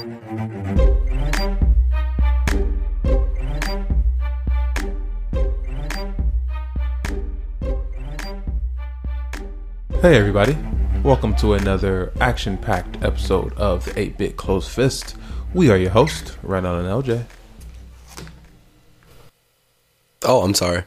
Hey, everybody. Welcome to another action packed episode of the 8 Bit Closed Fist. We are your host, Renan and LJ. Oh, I'm sorry.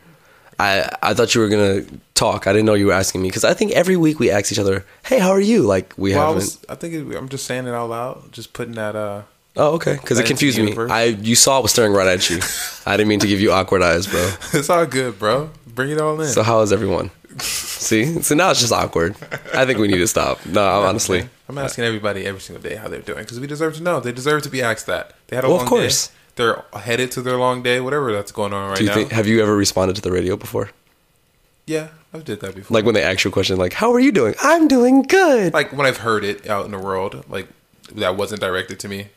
I I thought you were gonna talk. I didn't know you were asking me because I think every week we ask each other, "Hey, how are you?" Like we Well, haven't. was, I think it, I'm just saying it out loud, just putting that, uh, oh, okay. Because it confused me. I you saw I was staring right at you. I didn't mean to give you awkward eyes, bro. it's all good, bro. Bring it all in. So how is everyone? See, so now it's just awkward. I think we need to stop. No, I'm honestly. I'm asking everybody every single day how they're doing because we deserve to know. They deserve to be asked that. They had a Well, of course. day. They're headed to their long day, whatever that's going on right Do you now. think? Have you ever responded to the radio before? yeah, I've did that before. Like when they ask you a question, like, "How are you doing?" I'm doing good. like when I've heard it out in the world, like that wasn't directed to me.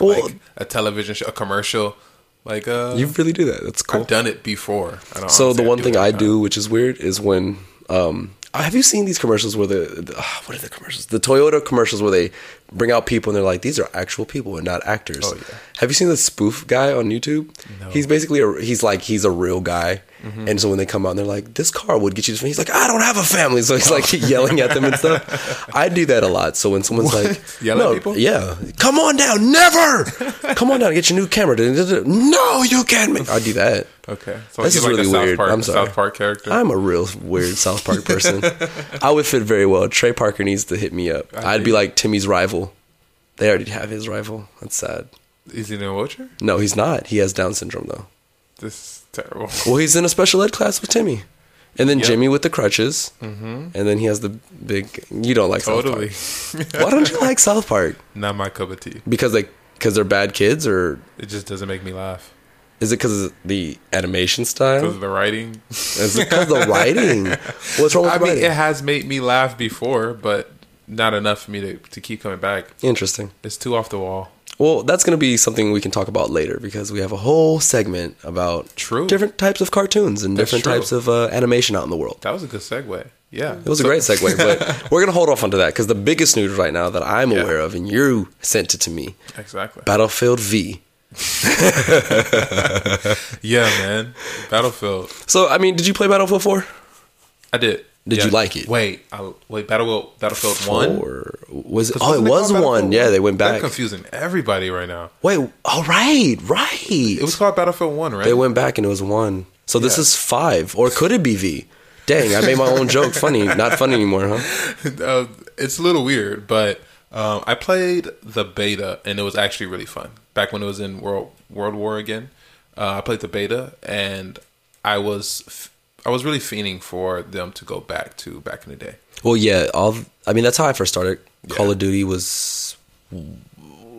Well- like a television show, a commercial. Like uh, you really do that. That's cool. I've done it before. I don't So the one thing I do, which is weird, is when um, have you seen these commercials where the, the ah, what are the commercials? The Toyota commercials where they bring out people and they're like, these are actual people and not actors. Oh, yeah. Have you seen the spoof guy on YouTube? No. He's basically a, he's like he's a real guy, and so when they come out and they're like, this car would get you, this, he's like, I don't have a family, so he's like yelling at them and stuff. I do that a lot. So when someone's like, Yell at no, people? yeah, come on down, never, come on down, get your new camera. No, you can't. Make. I do that. Okay, so This is like really a South weird. Park, I'm sorry. South Park character. I'm a real weird South Park person. I would fit very well. Trey Parker needs to hit me up. I I'd be like Timmy's rival. They already have his rival. That's sad. Is he in a wheelchair? No, he's not. He has Down syndrome though. This is terrible. Well, he's in a special ed class with Timmy, and then Yep. Jimmy with the crutches, mm-hmm. and then he has the big. You don't like Totally, South Park. Why don't you like South Park? not my cup of tea. Because they because they're bad kids, or It just doesn't make me laugh is it because of the animation because style? of the writing. Is it because of the writing? What's wrong with I mean, writing? it has made me laugh before, but not enough for me to, to keep coming back. Interesting. It's too off the wall. Well, that's going to be something we can talk about later because we have a whole segment about True. different types of cartoons and That's different true. types of uh, animation out in the world. That was a good segue. Yeah, It was a great segue, but we're going to hold off onto that because the biggest news right now that I'm Yeah. aware of, and you sent it to me, exactly. Battlefield V. Yeah, man. Battlefield. So, I mean, did you play Battlefield 4? I did. Did Yeah. you like it? Wait, I, wait. Battlefield. Battlefield one. Or was it? Oh, it was one. Yeah, they went They're back. confusing everybody right now. Wait, all right, right. It was called Battlefield One, right? They went back and it was one. So this is five, or could it be V? Dang, I made my own joke funny. Not funny anymore, huh? uh, it's a little weird, but um, I played the beta and it was actually really fun. Back when it was in World World War again, uh, I played the beta and I was I was really fiending for them to go back to back in the day. Well, yeah. All I mean, that's how I first started. Call of Duty was.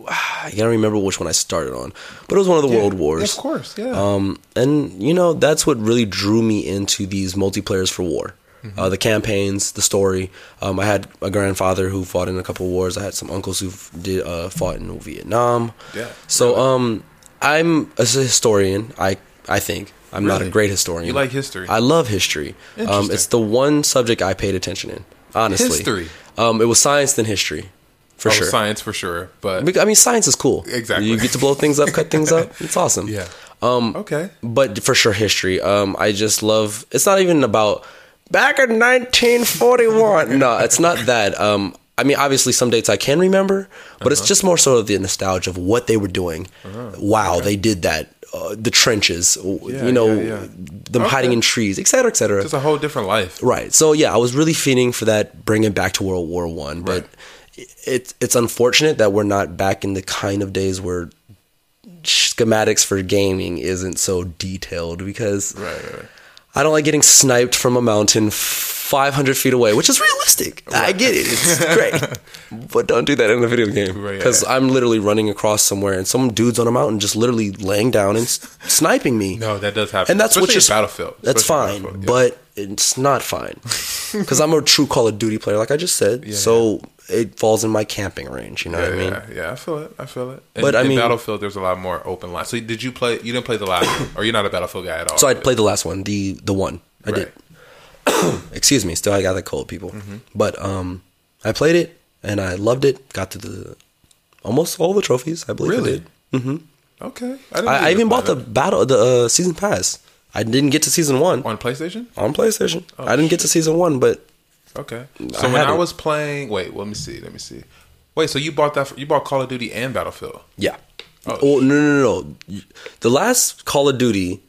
I can't remember which one I started on, but it was one of the World Wars. of course, yeah. Um, and you know that's what really drew me into these multiplayers for war, Mm-hmm. uh, the campaigns, the story. Um, I had a grandfather who fought in a couple of wars. I had some uncles who did uh, fought in Vietnam. Yeah, So um, I'm a historian. I I think I'm not a great historian. You like history? I love history. Um, it's the one subject I paid attention in. Honestly, History? Um, it was science then history, for Oh, sure. science for sure, but I mean, science is cool. Exactly. You get to blow things up, cut things up. It's awesome. yeah. Um, Okay. but for sure history. Um, I just love. It's not even about back in 1941. no, it's not that. Um, I mean, obviously, some dates I can remember, but Uh-huh. it's just more so of the nostalgia of what they were doing. Wow, they did that. Uh, the trenches, Yeah, you know, yeah, yeah. them Okay. hiding in trees, etc., cetera, et cetera. Just a whole different life. Right. So yeah, I was really feeding for that, bringing back to World War One. But it's it's unfortunate that we're not back in the kind of days where schematics for gaming isn't so detailed because Right, right, right. I don't like getting sniped from a mountain 500 feet away, which is realistic. I get it. It's great. but don't do that in a video game. Right, Because yeah. I'm literally running across somewhere and some dude's on a mountain just literally laying down and s- sniping me. No, that does happen. And that's what Especially you're in Battlefield. That's Especially fine, Battlefield, yeah. but it's not fine because I'm a true Call of Duty player, like I just said. Yeah, so it falls in my camping range. You know yeah, what I mean? yeah, yeah, I feel it. I feel it. In, But, I in mean- Battlefield, there's a lot more open line. So did you play? You didn't play the last, one, or you're not a Battlefield guy at all. So I played the last one, the the one I Right. did. Excuse me, still I got the cold, people. Mm-hmm. But um, I played it and I loved it. Got to the almost all the trophies. I believe. I Really? did. Mm-hmm. Okay. I, didn't I, I even bought the battle the uh, season pass. I didn't get to season one on PlayStation. on PlayStation. I didn't get to season one, but Okay. I So when had I was playing, wait, let me see. Let me see. Wait, so you bought that? For, you bought Call of Duty and Battlefield? yeah. Oh, Oh no no no no! The last Call of Duty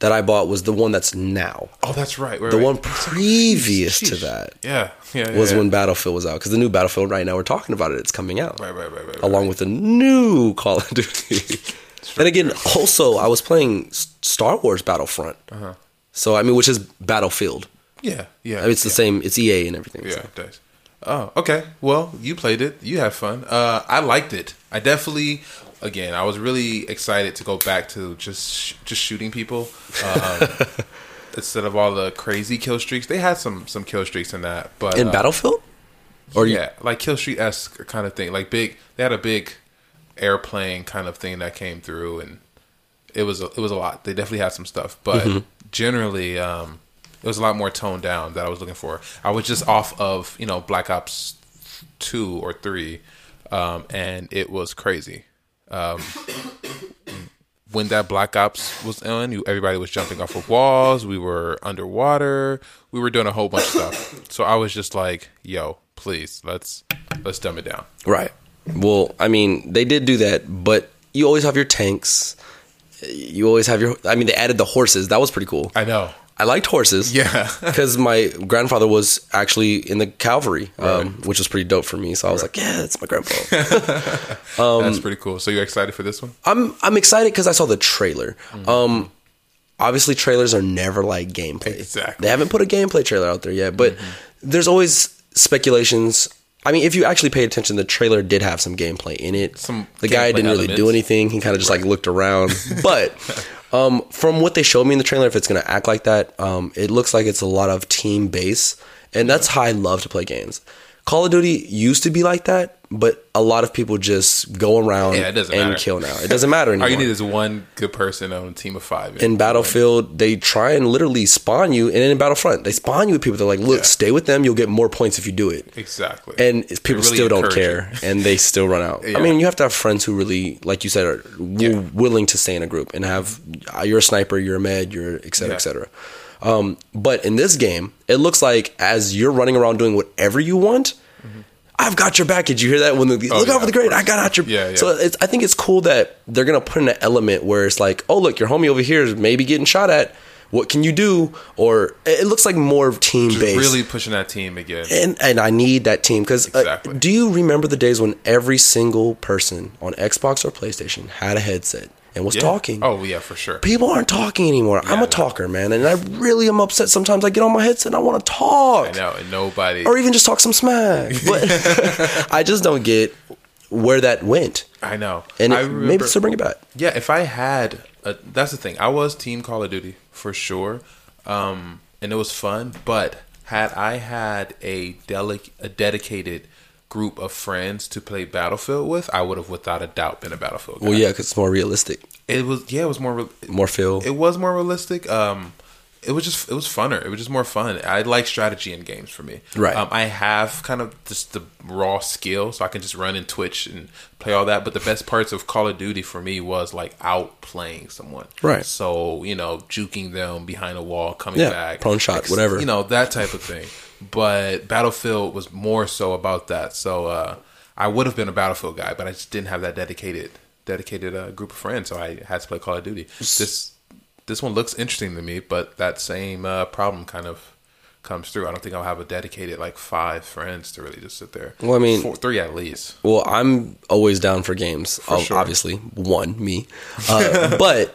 that I bought was the one that's now. Oh, that's right. right The right. one previous to that Yeah, yeah, yeah was yeah. when Battlefield was out because the new Battlefield right now we're talking about it. It's coming out. Right, right, right, right. along with the new Call of Duty. and again, also I was playing Star Wars Battlefront. Uh-huh. So I mean, which is Battlefield. Yeah, yeah. I mean, it's the same. It's EA and everything. Yeah, so. it does. Oh, okay. Well, you played it. You had fun. Uh, I liked it. I definitely, again, I was really excited to go back to just sh- just shooting people um, instead of all the crazy kill streaks. They had some some kill streaks in that, but In uh, Battlefield, or you- yeah, like kill streak esque kind of thing. Like big, they had a big airplane kind of thing that came through, and it was a, it was a lot. They definitely had some stuff, but Mm-hmm. generally, um, it was a lot more toned down that I was looking for. I was just off of you know Black Ops two or three, um, and it was crazy. Um, when that Black Ops was on, you, everybody was jumping off of walls. We were underwater. We were doing a whole bunch of stuff. So I was just like, "Yo, please, let's let's dumb it down." right? Well, I mean, they did do that, but you always have your tanks. You always have your. I mean, they added the horses. That was pretty cool. I know. I liked horses. Yeah. because my grandfather was actually in the cavalry, um, which was pretty dope for me. So I was like, yeah, that's my grandpa. Um, That's pretty cool. So you're excited for this one? I'm I'm excited because I saw the trailer. Um, obviously trailers are never like gameplay. Exactly. They haven't put a gameplay trailer out there yet, but there's always speculations. I mean, if you actually paid attention, the trailer did have some gameplay in it. Some the guy didn't really do anything. He kind of just like looked around. but um, from what they showed me in the trailer, if it's going to act like that, um, it looks like it's a lot of team base, and that's how I love to play games. Call of Duty used to be like that, but a lot of people just go around Yeah, and matter. kill now. It doesn't matter anymore. All you need is one good person on a team of five. in Battlefield, they try and literally spawn you, and in Battlefront, they spawn you with people. They're like, "Look, Yeah. stay with them. You'll get more points if you do it." exactly. And people really still don't care, and they still run out. Yeah. I mean, you have to have friends who really, like you said, are w- willing to stay in a group and have. uh, You're a sniper. You're a med. You're et cetera, et cetera. Um, but in this game, it looks like as you're running around doing whatever you want. I've got your back. Did you hear that? When the look Mm-hmm. Oh, yeah, out for the grade. I got out your. Yeah, yeah. So it's, I think it's cool that they're gonna put in an element where it's like, oh look, your homie over here is maybe getting shot at. What can you do? Or it looks like more team Just based. really pushing that team again. and and I need that team because Exactly. do you remember the days when every single person on Xbox or PlayStation had a headset and was Yeah. talking? Oh yeah, for sure. People aren't talking anymore. I'm no. a talker, man, and I really am upset. Sometimes I get on my headset and I want to talk I know, and nobody. or even just talk some smack. But I just don't get where that went. I know. And I it, maybe still bring it back. Yeah, if I had, a, that's the thing. I was Team Call of Duty for sure, um, and it was fun. But had I had a delic- a dedicated group of friends to play Battlefield with, I would have without a doubt been a Battlefield. Guy. Well, yeah, because it's more realistic, it was. Yeah, it was more. Re- more feel. it was more realistic. Um, it was just it was funner. It was just more fun. I like strategy in games for me. Right. Um, I have kind of just the raw skill, so I can just run and twitch and play all that. But the best parts of Call of Duty for me was like outplaying someone. Right. So you know, juking them behind a wall, coming Yeah, back, prone shot, whatever. You know that type of thing. But Battlefield was more so about that. So uh, I would have been a Battlefield guy, but I just didn't have that dedicated dedicated uh, group of friends, so I had to play Call of Duty. This this one looks interesting to me, but that same uh, problem kind of comes through. I don't think I'll have a dedicated like five friends to really just sit there. Well, I mean- Four, three at least. Well, I'm always down for games. ob- sure. Obviously, one me, uh, but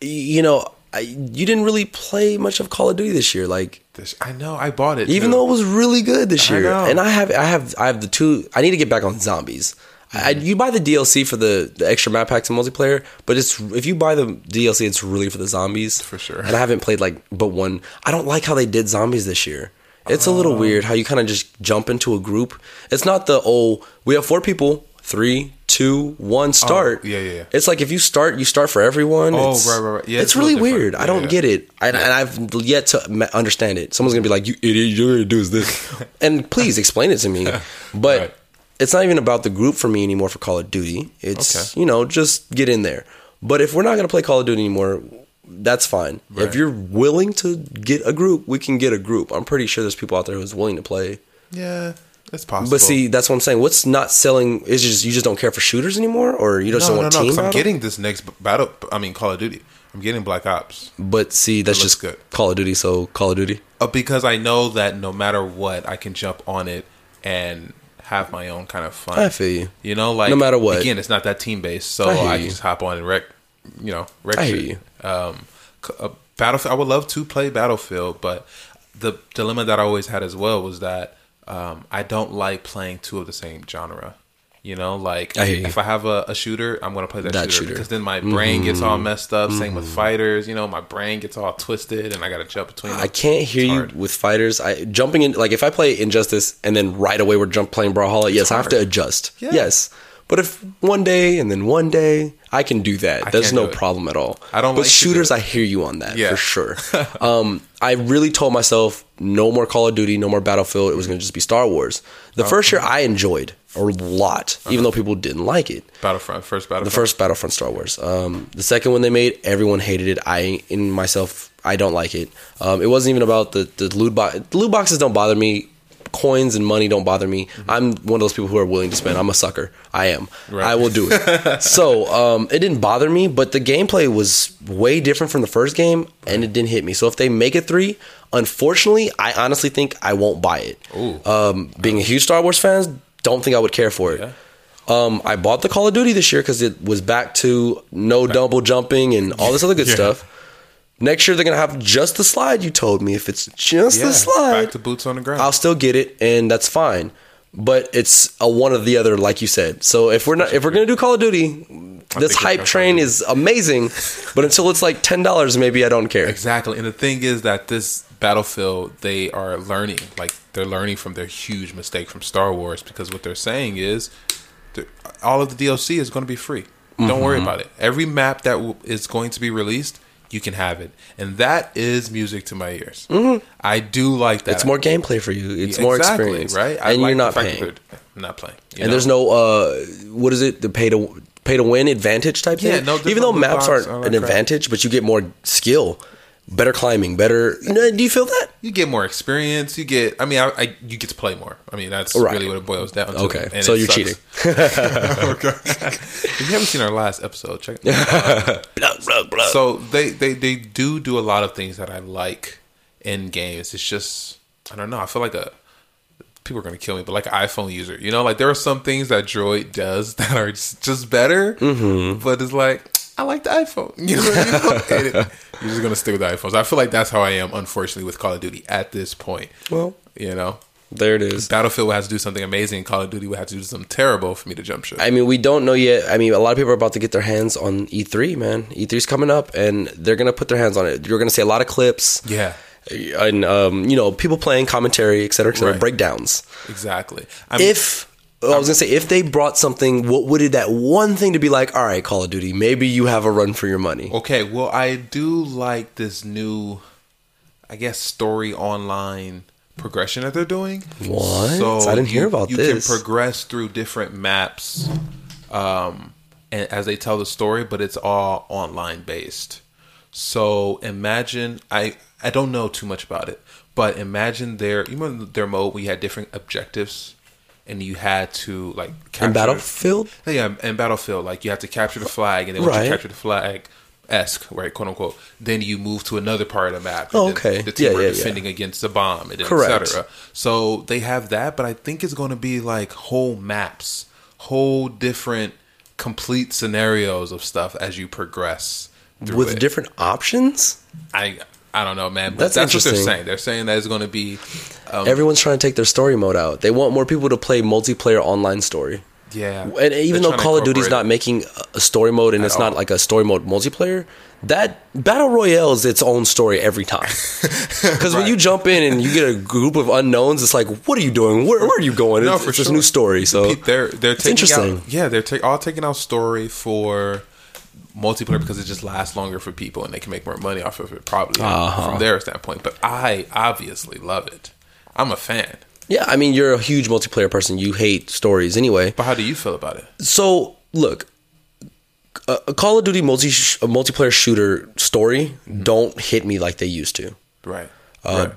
you know, I, you didn't really play much of Call of Duty this year. Like, This, I know I bought it, even too. though it was really good this I year, know. and I have, I have, I have the two. I need to get back on zombies. I, you buy the DLC for the, the extra map packs and multiplayer, but it's if you buy the DLC, it's really for the zombies For sure. And I haven't played like but one. I don't like how they did zombies this year. It's a little Oh. weird how you kind of just jump into a group. It's not the oh we have four people, three, two, one, start. Oh, yeah, yeah, yeah. It's like if you start, you start for everyone. Oh, It's- right, right, right. Yeah, it's, it's really weird. I don't yeah. get it, and, and I've yet to understand it. Someone's gonna be like, "You idiot! You're gonna do is this," and please explain it to me. But Right. it's not even about the group for me anymore for Call of Duty. It's Okay. you know just get in there. But if we're not gonna play Call of Duty anymore, that's fine. Right. If you're willing to get a group, we can get a group. I'm pretty sure there's people out there who's willing to play. Yeah, it's possible. But see, that's what I'm saying. What's not selling is just you just don't care for shooters anymore, or you just no, don't no, want no. team 'cause I'm getting this next battle. I mean, Call of Duty. I'm getting Black Ops But see, that's just good. Call of Duty. So Call of Duty. uh, because I know that no matter what, I can jump on it and have my own kind of fun. I feel you. You know, like No matter what. Again, it's not that team based, so I I, just hop on and wreck. You know, wreck I hear shit. Um, uh, Battlefield. I would love to play Battlefield, but the dilemma that I always had as well was that um, I don't like playing two of the same genre. You know, like I if I have a, a shooter, I'm gonna play that, That shooter, shooter. Mm-hmm. because then my brain gets all messed up. Same with fighters. You know, my brain gets all twisted, and I gotta jump between. Them. I can't hear It's you hard. with fighters. I jumping in like if I play Injustice and then right away we're jump playing Brawlhalla. Yes, I have to adjust. Yeah. Yes, but if one day and then one day I can do that. There's no problem at all. I don't But like to do shooters. I hear you on that Yeah. for sure. um, I really told myself no more Call of Duty, no more Battlefield. It was going to just be Star Wars. The first year I enjoyed a lot, even though people didn't like it. Battlefront, first Battlefront. The first Battlefront Star Wars. Um, the second one they made, everyone hated it. I, in myself, I don't like it. Um, it wasn't even about the the loot box. Loot boxes don't bother me. Coins and money don't bother me. I'm one of those people who are willing to spend. I'm a sucker. I am. Right. I will do it. so um, it didn't bother me, but the gameplay was way different from the first game, and it didn't hit me. So if they make it three, unfortunately, I honestly think I won't buy it. Um, being a huge Star Wars fan, don't think I would care for it. Yeah. Um, I bought the Call of Duty this year because it was back to no double jumping and all this other good Yeah. stuff. Next year they're gonna have just the slide you told me. If it's just yeah, the slide, back to boots on the ground. I'll still get it, and that's fine. But it's a one or the other, like you said. So if we're not, if we're gonna do Call of Duty, this hype train is amazing. but until it's like ten dollars, maybe I don't care. Exactly. And the thing is that this Battlefield, they are learning. Like, they're learning from their huge mistake from Star Wars because what they're saying is all of the DLC is going to be free. Don't Mm-hmm. worry about it. Every map that w- is going to be released, you can have it. And that is music to my ears. I do like that. Mm-hmm. It's more gameplay for you. It's more Exactly, experience, right? I And like you're not that paying. they're not playing. and know? there's no uh, what is it? The pay to pay to win advantage type thing. Yeah, no, Even though maps aren't an that. advantage, but you get more skill, better climbing, better. You know, do you feel that? you get more experience. You get, I mean, I, I you get to play more. I mean, that's Right. really what it boils down to. Okay, And so you're sucks. cheating. okay. if you haven't seen our last episode, check. it out. Blah, blah, blah. so they, they they do do a lot of things that I like in games. It's just I don't know. I feel like a people are gonna kill me, but like an iPhone user, you know, like there are some things that Droid does that are just, just better. Mm-hmm. But it's like I like the iPhone. You know, you know? it, you're just gonna stick with the iPhones. I feel like that's how I am, unfortunately, with Call of Duty at this point. Well, You know, there it is. Battlefield would have to do something amazing. Call of Duty would have to do something terrible for me to jump ship. I mean, we don't know yet. I mean, a lot of people are about to get their hands on E3, man. E3's coming up, and they're gonna put their hands on it. You're gonna see a lot of clips, yeah, and um, you know, people playing commentary, et cetera, et cetera, Right. breakdowns. exactly. I mean, if I was gonna say if they brought something, what would it that one thing to be like? All right, Call of Duty, maybe you have a run for your money. Okay, well, I do like this new, I guess, story online progression that they're doing. What? So I didn't hear you- about you this. You can progress through different maps, um, and as they tell the story, but it's all online based. So imagine I I don't know too much about it, but imagine their you remember their mode we had different objectives, and you had to like In capture- Battlefield, yeah, in Battlefield, like you have to capture the flag, and then once Right. you capture the flag, esque, right, quote unquote, then you move to another part of the map. Oh, okay. The team Yeah, are yeah, yeah. defending against the bomb, and then et cetera. So they have that, but I think it's going to be like whole maps, whole different, complete scenarios of stuff as you progress through with it. different options. I I don't know, man, but That's that's, what they're saying. They're saying that it's going to be, um, Everyone's trying to take their story mode out. They want more people to play multiplayer online story. yeah. And even though Call of Duty's not making a story mode and it's not all. like a story mode multiplayer, that battle royale is its own story every time. Because when you jump in and you get a group of unknowns, it's like, what are you doing? Where, where are you going? No, it's for it's this sure. new story. So they're they're taking interesting. out yeah they're ta- all taking out story for multiplayer because it just lasts longer for people and they can make more money off of it probably Uh-huh. from their standpoint. But I obviously love it. I'm a fan. Yeah, I mean, you're a huge multiplayer person. You hate stories anyway. But how do you feel about it? So, look, a, Call of Duty multi a multiplayer shooter story Mm-hmm. don't hit me like they used to. Right. Uh,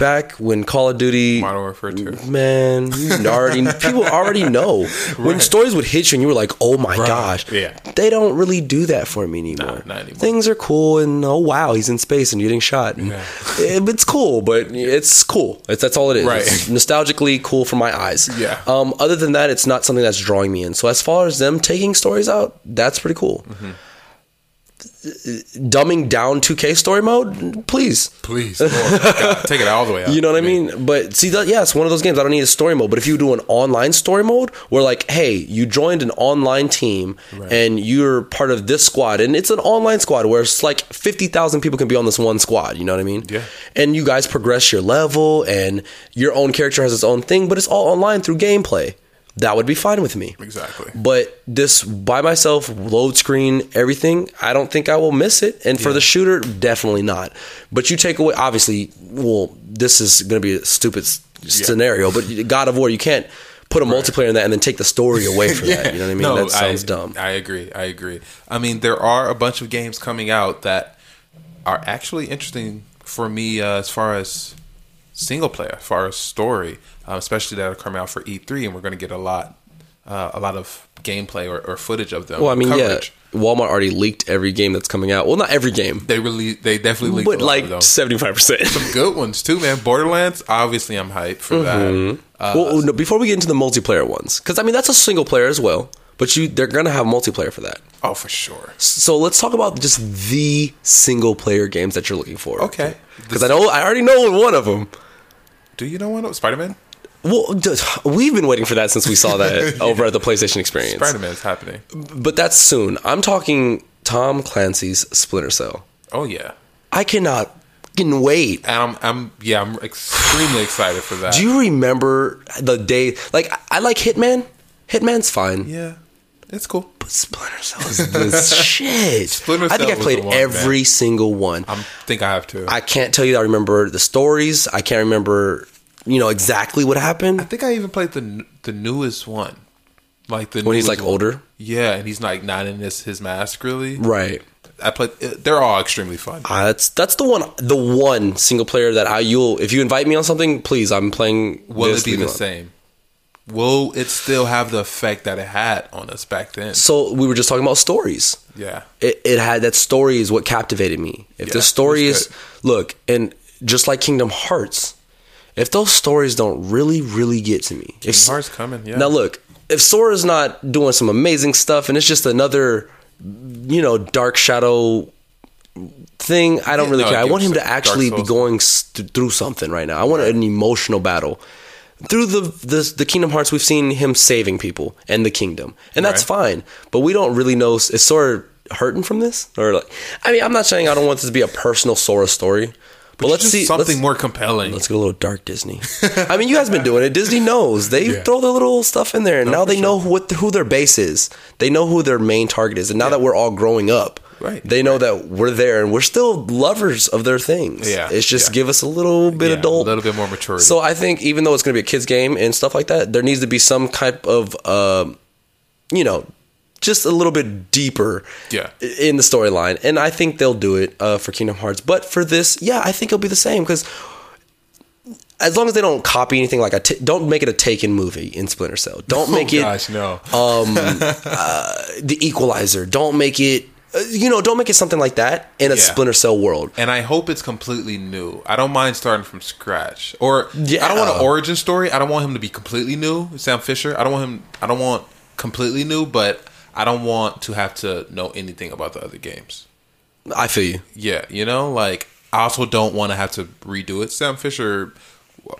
Back when Call of Duty, Modern Warfare 2. man, you already people already know when Right. stories would hit you and you were like, "Oh my gosh!" Yeah. they don't really do that for me anymore. not anymore. Things are cool, and oh wow, he's in space and getting shot. And Yeah. it- it's cool, but it's cool. It's, that's all it is. Right. It's nostalgically cool for my eyes. Yeah. Um. Other than that, it's not something that's drawing me in. So as far as them taking stories out, that's pretty cool. Dumbing down 2K story mode, please. Please, Lord, God, take it all the way out. You know what I mean? But see, that, yeah, it's one of those games. I don't need a story mode. But if you do an online story mode, where like, hey, you joined an online team and you're part of this squad, and it's an online squad where it's like fifty thousand people can be on this one squad. You know what I mean? Yeah. And you guys progress your level, and your own character has its own thing, but it's all online through gameplay. That would be fine with me. Exactly. But this by myself, load screen, everything, I don't think I will miss it. And for the shooter, definitely not. But you take away, obviously, well, this is going to be a stupid s scenario, but God of War, you can't put a multiplayer in that and then take the story away from that. You know what I mean? that sounds I, dumb. I agree. I agree. I mean, there are a bunch of games coming out that are actually interesting for me uh, as far as single player, as far as story, uh, especially that are coming out for E3, and we're going to get a lot, uh, a lot of gameplay or, or footage of them. well, I mean, coverage. yeah, Walmart already leaked every game that's coming out. Well, not every game, They really, they definitely leaked but a like 75%. Some good ones too, man. Borderlands, obviously, I'm hyped for Mm-hmm. that. Uh, well, no, before we get into the multiplayer ones, because I mean, that's a single player as well. But you, they're gonna have multiplayer for that. oh, for sure. So let's talk about just the single player games that you're looking for. Okay. Because I know I already know one of them. Do you know what Spider Man. Well, we've been waiting for that since we saw that over at the PlayStation Experience. Spider Man is happening. But that's soon. I'm talking Tom Clancy's Splinter Cell. Oh yeah. I cannot fucking wait. And I'm, I'm, yeah, I'm extremely excited for that. Do you remember the day? Like, I like Hitman. Hitman's fine. yeah, it's cool. But Splinter Cell is the shit. Splinter I think I've played one, every man. single one. I think I have to. I, I can't tell you that I remember the stories. I can't remember, you know, exactly what happened. I think I even played the the newest one, like the When he's, like, one. older? Yeah, and he's like not in his his mask really. Right. I played. They're all extremely fun. Uh, that's that's the one the one single player that I you'll if you invite me on something, please I'm playing. Will it be the same? Will it still have the effect that it had on us back then? So we were just talking about stories. Yeah. It, it had that story is what captivated me. If Yeah, the story is look and just like Kingdom Hearts, if those stories don't really really get to me, if Kingdom Hearts coming. Yeah. Now look, if Sora's not doing some amazing stuff and it's just another, you know, Dark Shadow thing, I don't Yeah, really no, care. I want him to actually be going st- through something right now. I want an emotional battle. Through the, the the Kingdom Hearts, we've seen him saving people and the kingdom, and that's Right. fine. But we don't really know is Sora hurting from this, or like, I mean, I'm not saying I don't want this to be a personal Sora story, but, let's Just see something let's- more compelling. Let's get a little dark Disney. I mean, you guys been doing it. Disney knows they Yeah. throw their little stuff in there, and now for they know what who their base is. They know who their main target is, and now that we're all growing up, Right. They know that we're there, and we're still lovers of their things. Yeah, it's just yeah. give us a little bit Yeah, adult, a little bit more maturity. So I think even though it's going to be a kids game and stuff like that, there needs to be some type of, um, you know, just a little bit deeper Yeah. in the storyline. And I think they'll do it uh, for Kingdom Hearts. But for this, yeah, I think it'll be the same because as long as they don't copy anything like a, t- don't make it a Taken movie in Splinter Cell. Don't make oh, it gosh, no. um, uh, the Equalizer. Don't make it, uh, you know, don't make it something like that in a Yeah. Splinter Cell world. and I hope it's completely new. I don't mind starting from scratch. Or Yeah. I don't want an origin story. I don't want him to be completely new. Sam Fisher. I don't want him. I don't want completely new, but I don't want to have to know anything about the other games. I feel you. Yeah, you know, like I also don't want to have to redo it. Sam Fisher.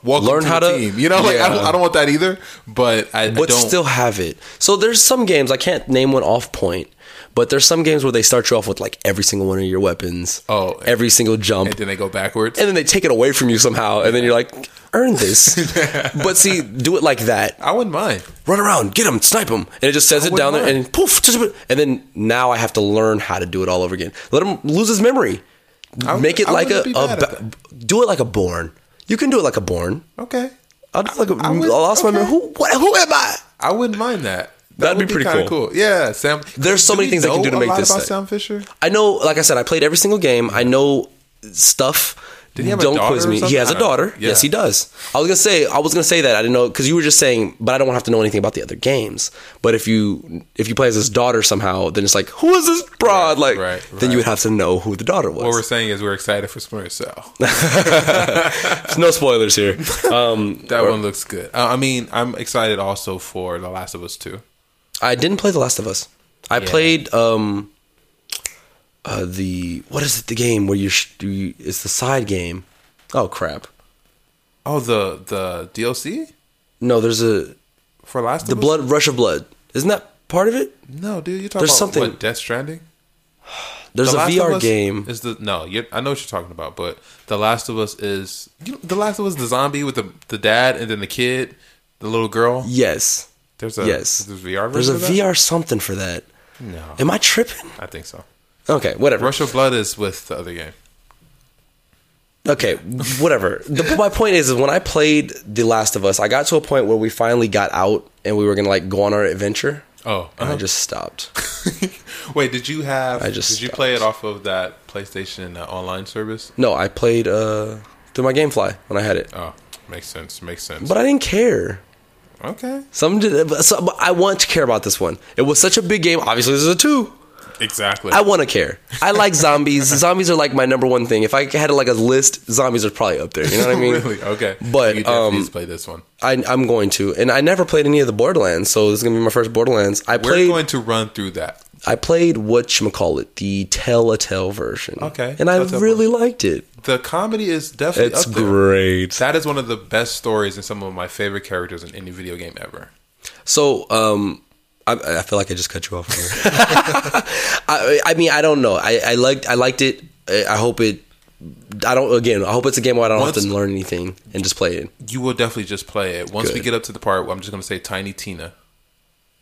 Welcome Learn to how the to- team. You know, like I, don't, I don't want that either. But I, I but don't. still have it. So there's some games I can't name one off point, but there's some games where they start you off with like every single one of your weapons. Oh. every single jump, and then they go backwards. and then they take it away from you somehow, and then you're like, earn this. but see, do it like that. I wouldn't mind. Run around, get him, snipe him, and it just says it wouldn't down there, and poof, and then now I have to learn how to do it all over again. Let him lose his memory. I Make it I like a, a mad at ba- do it like a Bourne. You can do it like a Bourne. Okay. I'll just like I would- lost my okay. memory. Who what, who am I? I wouldn't mind that. That That'd be pretty kinda cool. Yeah, Sam. There's so do many things I can do to a make lot this about. Sam Fisher. I know, like I said, I played every single game. I know stuff. Did he have Don't quiz me. He has a daughter. Yeah. Yes, he does. I was gonna say. I was gonna say that. I didn't know because you were just saying, but I don't have to know anything about the other games. But if you if you play as his daughter somehow, then it's like, who is this broad? like, right, then you would have to know who the daughter was. What we're saying is we're excited for Splinter Cell. no spoilers here. Um, That one looks good. Uh, I mean, I'm excited also for The Last of Us 2. I didn't play The Last of Us. I Yeah. played um, uh, the what is it? The game where you, sh- you it's the side game. Oh crap! Oh, the the DLC No, there's a for Last the of Us? blood rush of blood. Isn't that part of it? No, dude, you're talking There's about something- what, Death Stranding. There's The a Last VR game. Is the no? I know what you're talking about, but The Last of Us is you know, The Last of Us the zombie with the the dad and then the kid, the little girl. Yes, There's a yes. There's a VR. There's a? VR something for that. No, Am I tripping? I think so. Okay, whatever. Rush of Blood is with the other game. Okay, whatever. The, my point is, is when I played The Last of Us, I got to a point where we finally got out and we were gonna like go on our adventure, Oh, and I uh-huh. just stopped. wait. Did you have? I just did you play it off of that PlayStation uh, online service? No, I played uh, through my GameFly when I had it, Oh, makes sense. Makes sense. but I didn't care. Okay, Some did, but some, but I want to care about this one. It was such a big game. Obviously, this is a two. Exactly. I want to care. I like zombies. zombies are like my number one thing. If I had like a list, zombies are probably up there. You know what I mean? really? Okay. But, you um, need to play this one. I, I'm going to, and I never played any of the Borderlands, so this is gonna be my first Borderlands. I We're going to run through that. I played what you call it, the Telltale version. Okay, and I Telltale really liked it. The comedy is definitely It's up there. great. That is one of the best stories and some of my favorite characters in any video game ever. So, um, I, I feel like I just cut you off. Here. I, I mean, I don't know. I, I liked, I liked it. I hope it. I don't. Again, I hope it's a game where I don't have to learn anything and just play it. You will definitely just play it. Once we get up to the part where I'm just going to say Tiny Tina.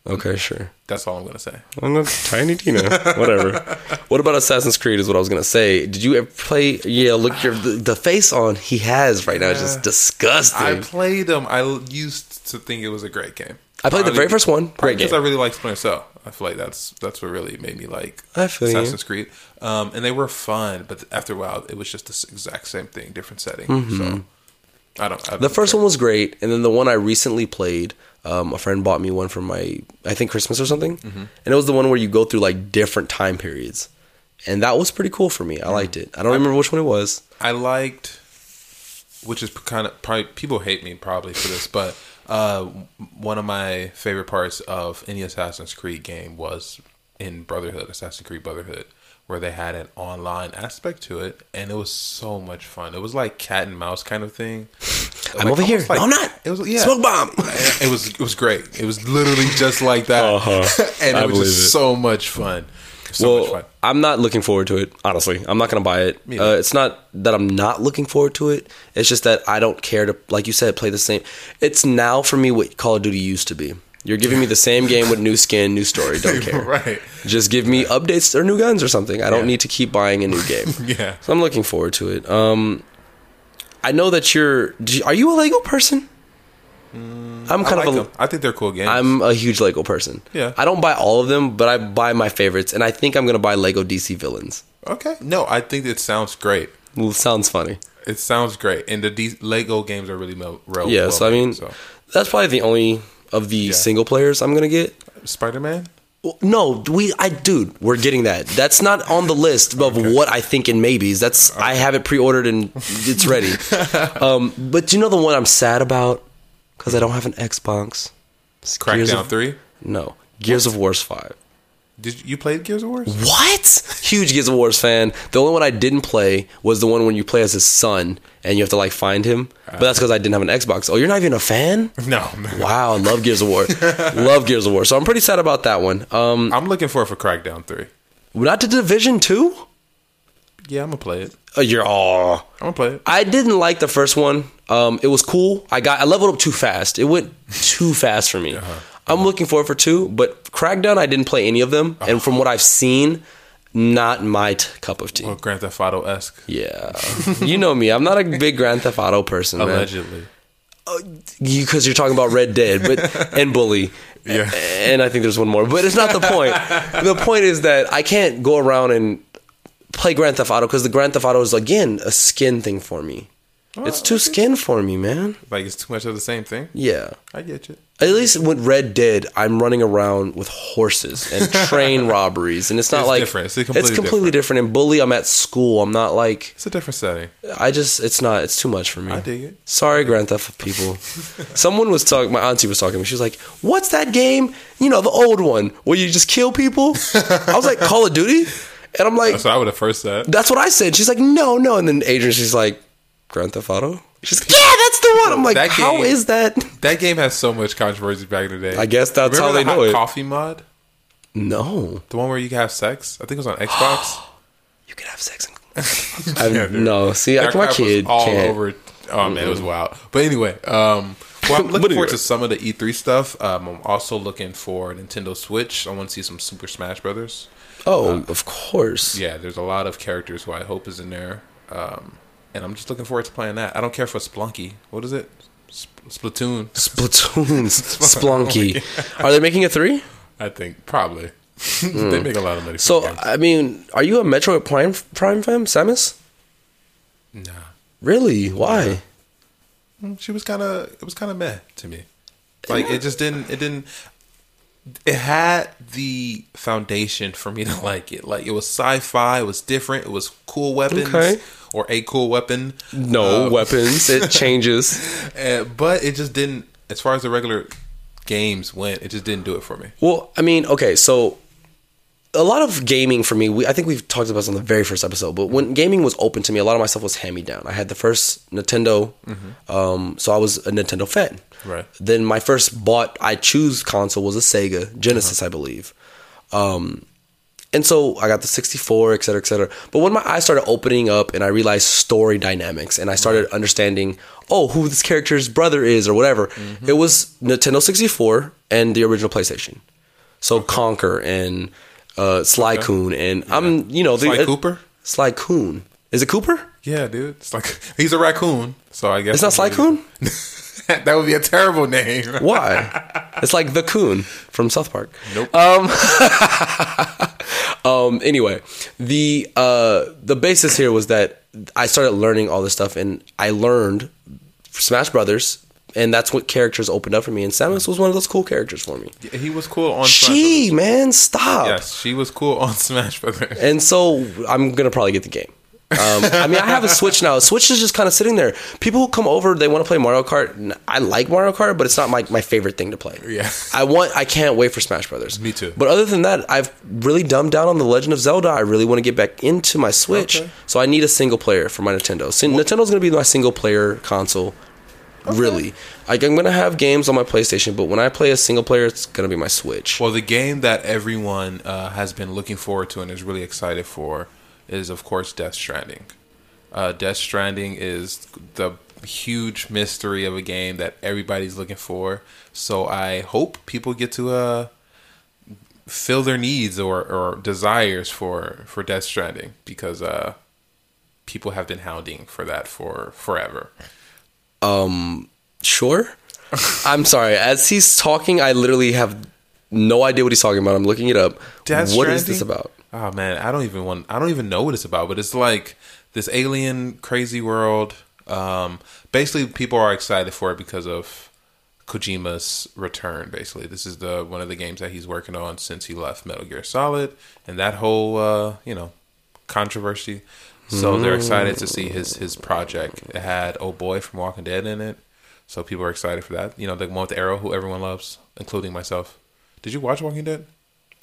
Okay, sure. That's all I'm going to say. I'm not Tiny Tina. Whatever. what about Assassin's Creed? Is what I was gonna say. Did you ever play? Yeah, look your the, the face on he has right now is just disgusting. I I, played them. I used to think it was a great game. Played the very first one. Great because. I really like Splinter Cell. I feel like that's that's what really made me like I feel you. Assassin's Creed. Um, and they were fun, but after a while, it was just the exact same thing, different setting. So I don't. I Mm-hmm. The first care. one was great, and then the one I recently played, um, a friend bought me one for my, I think Christmas or something, Mm-hmm. and it was the one where you go through like different time periods, and that was pretty cool for me. I liked it. I don't remember which one it was. I liked, which is kind of probably people hate me probably for this, but uh, one of my favorite parts of any Assassin's Creed game was in Brotherhood, Assassin's Creed Brotherhood, where they had an online aspect to it, and it was so much fun. It was like cat and mouse kind of thing. I'm Like, over here. like- no, I'm not. It was yeah. Smoke bomb. It was it was great. It was literally just like that, Uh-huh. and it I was just it. so much fun. So much well, fun. I'm not looking forward to it. Honestly, I'm not gonna buy it. Uh, it's not that I'm not looking forward to it. It's just that I don't care to, like you said, play the same. It's now for me what Call of Duty used to be. You're giving me the same game with new skin, new story. Don't care. right? Just give me updates or new guns or something. I don't Yeah. need to keep buying a new game. Yeah. So I'm looking forward to it. Um, I know that you're. Are you a Lego person? I'm Mm, I kind like of a. them. I think they're cool games. I'm a huge Lego person. Yeah. I don't buy all of them, but I buy my favorites, and I think I'm gonna buy Lego DC villains. okay. No, I think it sounds great. Well, sounds funny. It sounds great, and the D- Lego games are really well. well Yeah, so I mean, so. that's probably the only of the single players I'm gonna get. Spider Man. Well, No, we, I, dude, we're getting that. That's not on the list of what I think in maybes. That's I have it pre-ordered and it's ready. um, but you know the one I'm sad about because I don't have an Xbox. Gears Crackdown of- Three. No, Gears of Wars Five. Did you, play Gears of War? What? Huge Gears of Wars fan. The only one I didn't play was the one when you play as his son and you have to like find him. But that's because I didn't have an Xbox. Oh, you're not even a fan? No. Wow, I love Gears of War. love Gears of War. So I'm pretty sad about that one. Um, I'm looking for it for Crackdown Three. not to Division Two. Yeah, I'm gonna play it. Oh, you're oh. I'm gonna play it. I didn't like the first one. Um, it was cool. I got I leveled up too fast. It went too fast for me. Uh-huh. I'm looking forward for two, but Crackdown I didn't play any of them, and from what I've seen, not my t- cup of tea. Well, Grand Theft Auto esque. Yeah, you know me. I'm not a big Grand Theft Auto person. Allegedly. because you're talking about Red Dead, but and Bully. Yeah. And I think there's one more, but it's not the point. the point is that I can't go around and play Grand Theft Auto because the Grand Theft Auto is again a skin thing for me. Oh, it's too skin for me, man. Like it's too much of the same thing. Yeah. I get you. At least with Red Dead, I'm running around with horses and train robberies, and it's not It's like different. It's it's completely completely, different. And Bully, I'm at school. I'm not like It's a different setting. I just it's not it's too much for me. I dig it. Sorry, Grand Theft people. Someone was talking. My auntie was talking to me. She was like, "What's that game? You know, the old one where you just kill people." I was like, "Call of Duty," and I'm like, That's what I would have first said. "That's what I said." She's like, "No, no," and then Adrian, she's like, "Grand Theft Auto." She's like, "Yeah, that's the one." I'm like, That "How game- is that?" That game has so much controversy back in the day. I guess that's Remember how the they know hot it. Coffee mod, No, the one where you can have sex. I think it was on Xbox. you can have sex. In- I, Yeah, dude. no, see, That I, my crap was kid all can't. over. Oh man, it was wild. But anyway, um, well, I'm looking But forward anyway. to some of the E3 stuff. Um, I'm also looking for Nintendo Switch. I want to see some Super Smash Brothers. Oh, uh, of course. Yeah, there's a lot of characters who I hope is in there, um, and I'm just looking forward to playing that. I don't care for Splunky. What is it? Sp- Splatoon. Splatoons, Splunky. Are they making a three? I think probably. Hmm. they make a lot of money. So. I mean, are you a Metroid Prime Prime fan, Samus? nah. Really? Why? Hmm, she was kind of it was kind of meh to me like it just didn't it didn't it had the foundation for me to like it like it was sci-fi it was different it was cool weapons Okay. or a cool weapon No Uh, weapons. It changes. uh, but it just didn't as far as the regular games went it just didn't do it for me Well, I mean, okay, so a lot of gaming for me, we, I think we've talked about this on the very first episode, but when gaming was open to me, a lot of my stuff was hand me down. I had the first Nintendo, um, so I was a Nintendo fan. Right. Then my first bought, I choose console was a Sega Genesis, I believe. Um, and so I got the 64, et cetera, et cetera. But when my eyes started opening up and I realized story dynamics and I started understanding, oh, who this character's brother is or whatever, it was Nintendo 64 and the original PlayStation. So conquer and uh, Sly Coon and I'm, you know, the, Sly Cooper? Sly Coon. Is it Cooper? yeah dude it's like he's a raccoon so i guess It's not Sly Coon? that would be a terrible name Why? it's like the Coon from South Park. nope Um, Um. Anyway, the uh the basis here was that I started learning all this stuff, and I learned Smash Brothers, and that's what characters opened up for me. And Samus was one of those cool characters for me. he was cool on Smash She man, stop. yes she was cool on smash brothers And so I'm gonna probably get the game. Um, I mean, I have a Switch now. Switch is just kind of sitting there. People who come over, they want to play Mario Kart. I like Mario Kart, but it's not my, my favorite thing to play. Yeah. I want. I can't wait for Smash Brothers. Me too. But other than that, I've really dumbed down on the Legend of Zelda. I really want to get back into my Switch, Okay. so I need a single player for my Nintendo. So Nintendo's gonna be my single player console. Really, like I'm gonna have games on my PlayStation, but when I play a single player, it's gonna be my Switch. Well, the game that everyone uh, has been looking forward to and is really excited for is, of course, Death Stranding. Uh, Death Stranding is the huge mystery of a game that everybody's looking for. So I hope people get to uh, fill their needs or, or desires for, for Death Stranding because uh, people have been hounding for that for forever. Sure. I'm sorry. As he's talking, I literally have no idea what he's talking about. I'm looking it up. Death What is Stranding? this about? Oh man, I don't even want. I don't even know what it's about. But it's like this alien crazy world. Um, basically, people are excited for it because of Kojima's return. Basically, this is the one of the games that he's working on since he left Metal Gear Solid, and that whole uh, you know controversy. So they're excited to see his his project. It had Oh Boy from Walking Dead in it, so people are excited for that. You know, the one with the arrow, who everyone loves, including myself. Did you watch Walking Dead?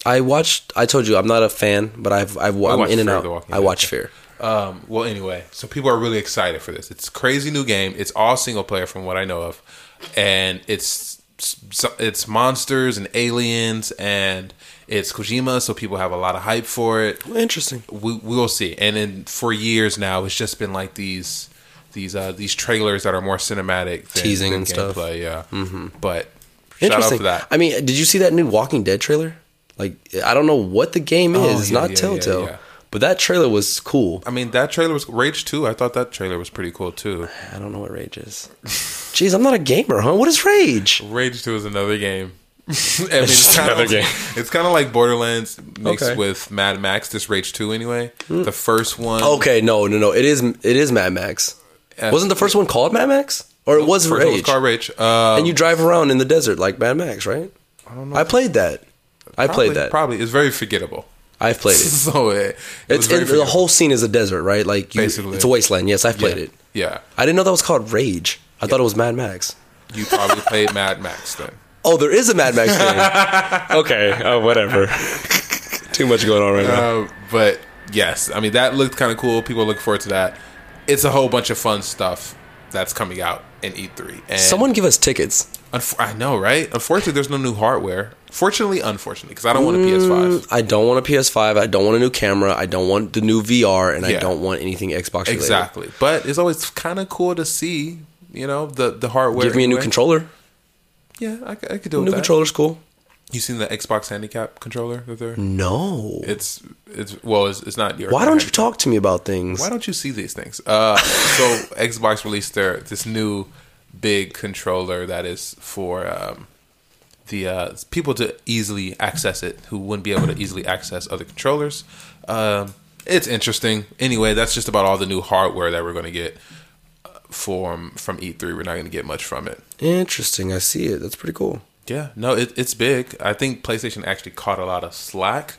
I watched. I told you I'm not a fan, but I've I've I'm watched in and Fear out. the Walking I watch Fear. Um, well, anyway, so people are really excited for this. It's a crazy new game. It's all single player from what I know of, and it's it's monsters and aliens and it's Kojima, so people have a lot of hype for it. Interesting. We we will see. And then for years now, it's just been like these these uh these trailers that are more cinematic, than, Teasing than and stuff. Yeah, mm-hmm. but shout out Interesting. for that. I mean, did you see that new Walking Dead trailer? Like, I don't know what the game is. Oh, it's not yeah, Telltale, yeah, yeah. But that trailer was cool. I mean, that trailer was Rage Two. I thought that trailer was pretty cool too. I don't know what Rage is. Jeez, I'm not a gamer, huh? What is Rage? Rage Two is another game. I mean, it's, just kind another of game. it's kind of like Borderlands mixed Okay. With Mad Max. This Rage Two, anyway. The first one. Okay, no, no, no. It is it is Mad Max. Uh, Wasn't the first one called Mad Max? Or it was first one was Rage? called Rage. Uh, and you drive around in the desert like Mad Max, right? I don't know. I played that. I played that. Probably it's very forgettable. I've played it. so it, it was It's very and the whole scene is a desert, right? Like you, Basically. it's a wasteland. Yes, I've played yeah. it. Yeah, I didn't know that was called Rage. I thought it was Mad Max. you probably played Mad Max then. Oh, there is a Mad Max game. okay, oh whatever. Too much going on right now. Uh, but yes, I mean that looked kind of cool. People are looking forward to that. It's a whole bunch of fun stuff that's coming out in E3. And Someone give us tickets. unf- I know, right? Unfortunately, there's no new hardware. Fortunately, unfortunately, because I don't want a PS5. I don't want a PS5. I don't want a new camera. I don't want the new VR, and I don't want anything Xbox related. Exactly, but it's always kind of cool to see, you know, the the hardware. Give me a new controller. Yeah, I could do New with that. controller's cool. You seen the Xbox Handicap controller that they're? No. It's it's well, it's, it's not your. Why don't you talk to me about things? Why don't you see these things? Uh, so Xbox released their this new big controller that is for um, the uh, people to easily access it who wouldn't be able to easily access other controllers. Um, it's interesting. Anyway, that's just about all the new hardware that we're going to get uh, from from E3. We're not going to get much from it. Interesting. I see it. That's pretty cool. Yeah, no, it, it's big. I think PlayStation actually caught a lot of slack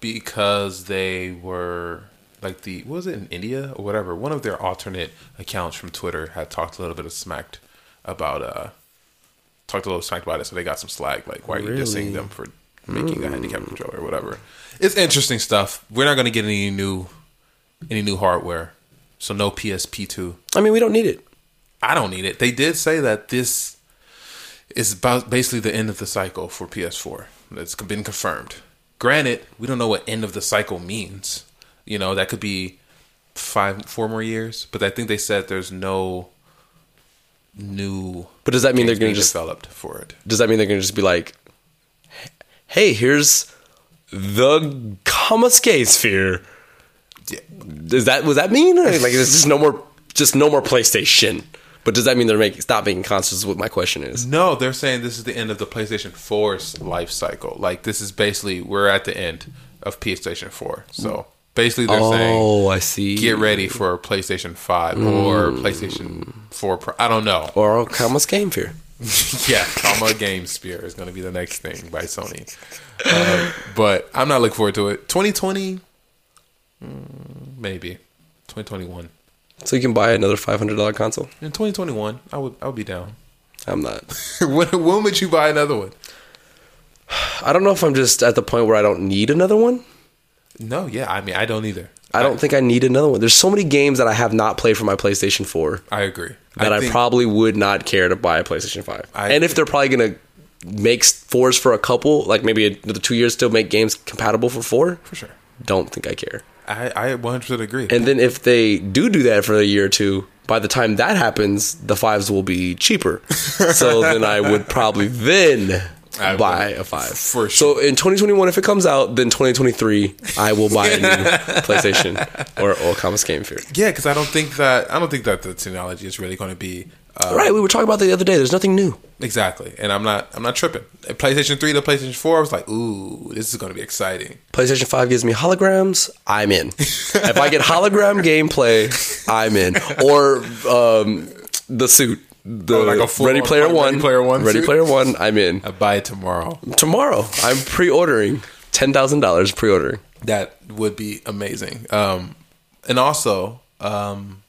because they were like the what was it in India or whatever. One of their alternate accounts from Twitter had talked a little bit of smacked about uh talked a little smacked about it, so they got some slack. Like, why are you dissing them for making a handicap controller or whatever? It's interesting stuff. We're not going to get any new any new hardware, so no PSP two. I mean, we don't need it. I don't need it. They did say that this is about basically the end of the cycle for PS4. That's been confirmed. Granted, we don't know what end of the cycle means. You know, that could be five, four more years. But I think they said there's no new. But does that mean they're going to just? developed for it? Does that mean they're going to just be like, "Hey, here's the Kamaske sphere"? Does that was that mean? Like, there's just no more, just no more PlayStation. But does that mean they're making stop making consoles? Is what my question is. No, they're saying this is the end of the PlayStation 4's life cycle. Like this is basically we're at the end of PlayStation 4. So basically, they're saying Oh, I see. get ready for PlayStation 5 or PlayStation 4 Pro. I don't know. or Kama's Game Fear. yeah, Comma Game Spear is going to be the next thing by Sony. Uh, but I'm not looking forward to it. 2020, mm, maybe. 2021. So you can buy another five hundred dollar console. In 2021, I would I would be down. I'm not. when, when would you buy another one? I don't know if I'm just at the point where I don't need another one. No, yeah, I mean I don't either. I don't think I need another one. There's so many games that I have not played for my PlayStation 4 I agree. that I, think- probably would not care to buy a PlayStation 5. I- and if they're probably going to make fours for a couple, like maybe another two years still make games compatible for four, for sure. don't think I care. I I 100% agree. And then if they do do that for a year or two, by the time that happens, the fives will be cheaper. so then I would probably then I buy a five. for So in 2021, if it comes out, then 2023, I will buy a new PlayStation or or Comics Game Fear. yeah, because I don't think that I don't think that the technology is really going to be uh, Right, we were talking about that the other day. There's nothing new. exactly, and I'm not I'm not tripping. PlayStation Three to PlayStation Four, I was like, ooh, this is going to be exciting. PlayStation 5 gives me holograms, I'm in. if I get hologram gameplay, I'm in. Or um, the suit. The Oh, like a full- Ready Player One, Ready. Player One Ready suit? Player One, I'm in. I buy it tomorrow. Tomorrow, I'm pre-ordering. Ten thousand dollars pre-ordering. That would be amazing. Um, and also, um,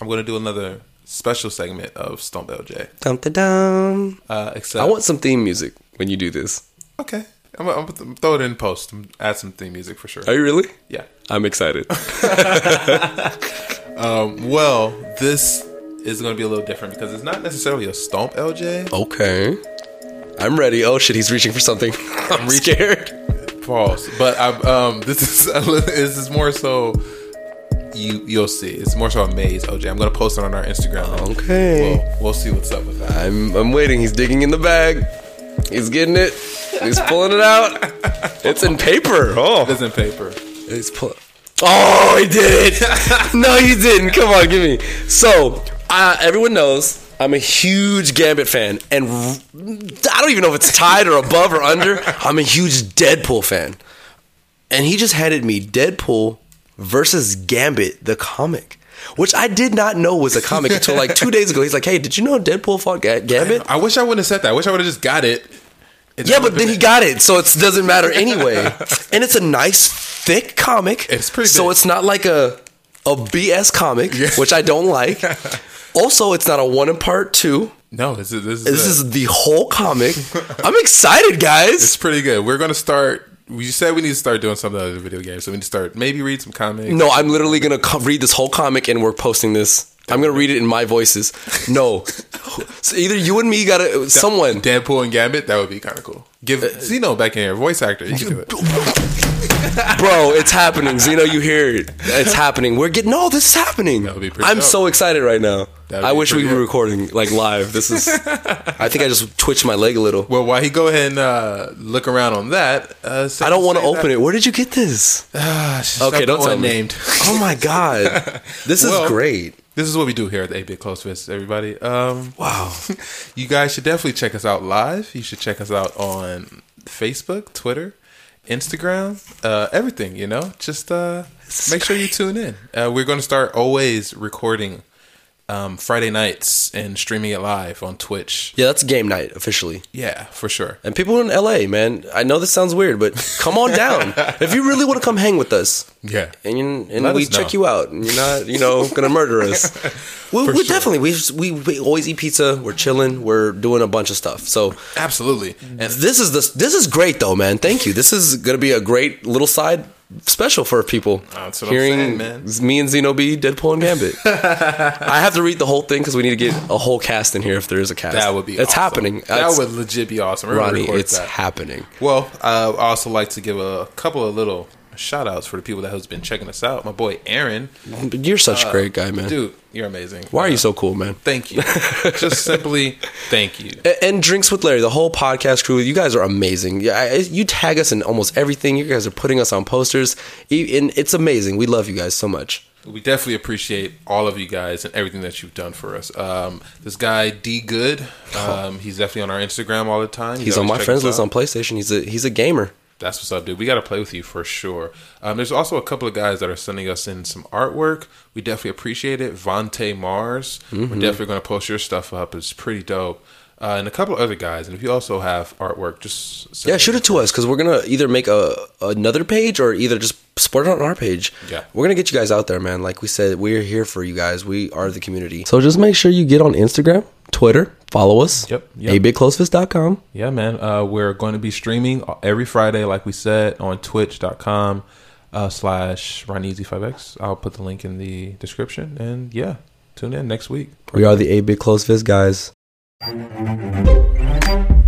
I'm going to do another special segment of Stomp LJ. Dum da dum. Uh, except I want some theme music when you do this. okay. I'm, I'm gonna throw it in post. Add some theme music for sure. Are you really? Yeah. I'm excited. Um, well, this is going to be a little different because it's not necessarily a Stomp LJ. okay. I'm ready. Oh shit, he's reaching for something. I'm scared. Pause. But I, um, this is this is more so. You you'll see. It's more so a maze, OJ. I'm gonna post it on our Instagram. Okay. We'll, we'll see what's up with that. I'm I'm waiting. He's digging in the bag. He's getting it. He's pulling it out. It's in paper. Oh, It's in paper. he's pull. Oh, he did it. no, he didn't. Come on, give me. So, uh, everyone knows I'm a huge Gambit fan, and I don't even know if it's tied or above or under. I'm a huge Deadpool fan, and he just handed me Deadpool versus Gambit, the comic. Which I did not know was a comic until like two days ago. He's like, "Hey, did you know Deadpool fought Ga- Gambit?" I wish I wouldn't have said that. I wish I would have just got it. Yeah, but then he got it, so it doesn't matter anyway. and it's a nice thick comic. It's pretty So big. it's not like a a BS comic, Yeah. which I don't like. also, it's not a one in part two. No, this is this is, This is the whole comic. I'm excited, guys. it's pretty good. We're gonna start. We said we need to start doing something other than video games, so we need to start maybe read some comics. No, I'm literally gonna co- read this whole comic and we're posting this. I'm gonna read it in my voices. No, so either you and me gotta someone. Deadpool and Gambit, that would be kind of cool. Give Uh, Zeno back in here, voice actor. You can do it. Bro, it's happening. Zeno, you hear it. It's happening. We're getting no, this is happening. That would be pretty I'm dope. so excited right now. I wish we were dope. recording like live. This is I think I just twitched my leg a little. Well, while he go ahead and uh, look around on that, uh, I don't want to open it. Where did you get this? it. Okay, don't tell me. named. Oh my god. This is great. This is what we do here at the 8-Bit Close Fist, everybody. Um, Wow. you guys should definitely check us out live. You should check us out on Facebook, Twitter, Instagram, uh, everything. You know, just uh, make sure you tune in. Uh, we're going to start always recording um, Friday nights and streaming it live on Twitch. Yeah, that's game night officially. Yeah, for sure. And people in LA, man, I know this sounds weird, but come on down. if you really want to come hang with us, Yeah. and you, and we check you out, and you're not, you know, gonna murder us. we, we sure. definitely we, we we always eat pizza. We're chilling. We're doing a bunch of stuff. So Absolutely. And this is this this is great though, man. Thank you. This is gonna be a great little side special for people. That's what I'm Hearing saying, man. me and Zeno be Deadpool and Gambit. I have to read the whole thing because we need to get a whole cast in here if there is a cast. that would be It's awesome. happening. That That's- would legit be awesome. We're gonna Ronnie. record It's that. happening. Well, uh, I also like to give a couple of little shout outs for the people that has been checking us out. My boy Aaron. You're such a great guy, man. Uh, Dude, you're amazing. Why are you Uh, so cool, man? Thank you. Just simply thank you. A- And drinks with Larry, the whole podcast crew, you guys are amazing. Yeah, I- you tag us in almost everything. You guys are putting us on posters, and it's amazing. We love you guys so much. We definitely appreciate all of you guys and everything that you've done for us. Um, this guy D Good, um, he's definitely on our Instagram all the time. You He's on my friends list on PlayStation. He's a he's a gamer. That's what's up, dude. We got to play with you for sure. Um, there's also a couple of guys that are sending us in some artwork. We definitely appreciate it. Vontae Mars, we're Mm-hmm. definitely going to post your stuff up. It's pretty dope. Uh, and a couple of other guys. And if you also have artwork, just send Yeah, shoot it to us because we're gonna either make a another page or either just support it on our page. Yeah. we're gonna get you guys out there, man. Like we said, we're here for you guys. We are the community. So just make sure you get on Instagram, Twitter, follow us. Yep, yep. abigclosefist.com. Yeah, man. Uh, we're going to be streaming every Friday, like we said, on twitch.com uh, slash Ronese5X. I'll put the link in the description. And yeah, tune in next week. We are the A Big Close Fist guys. Musik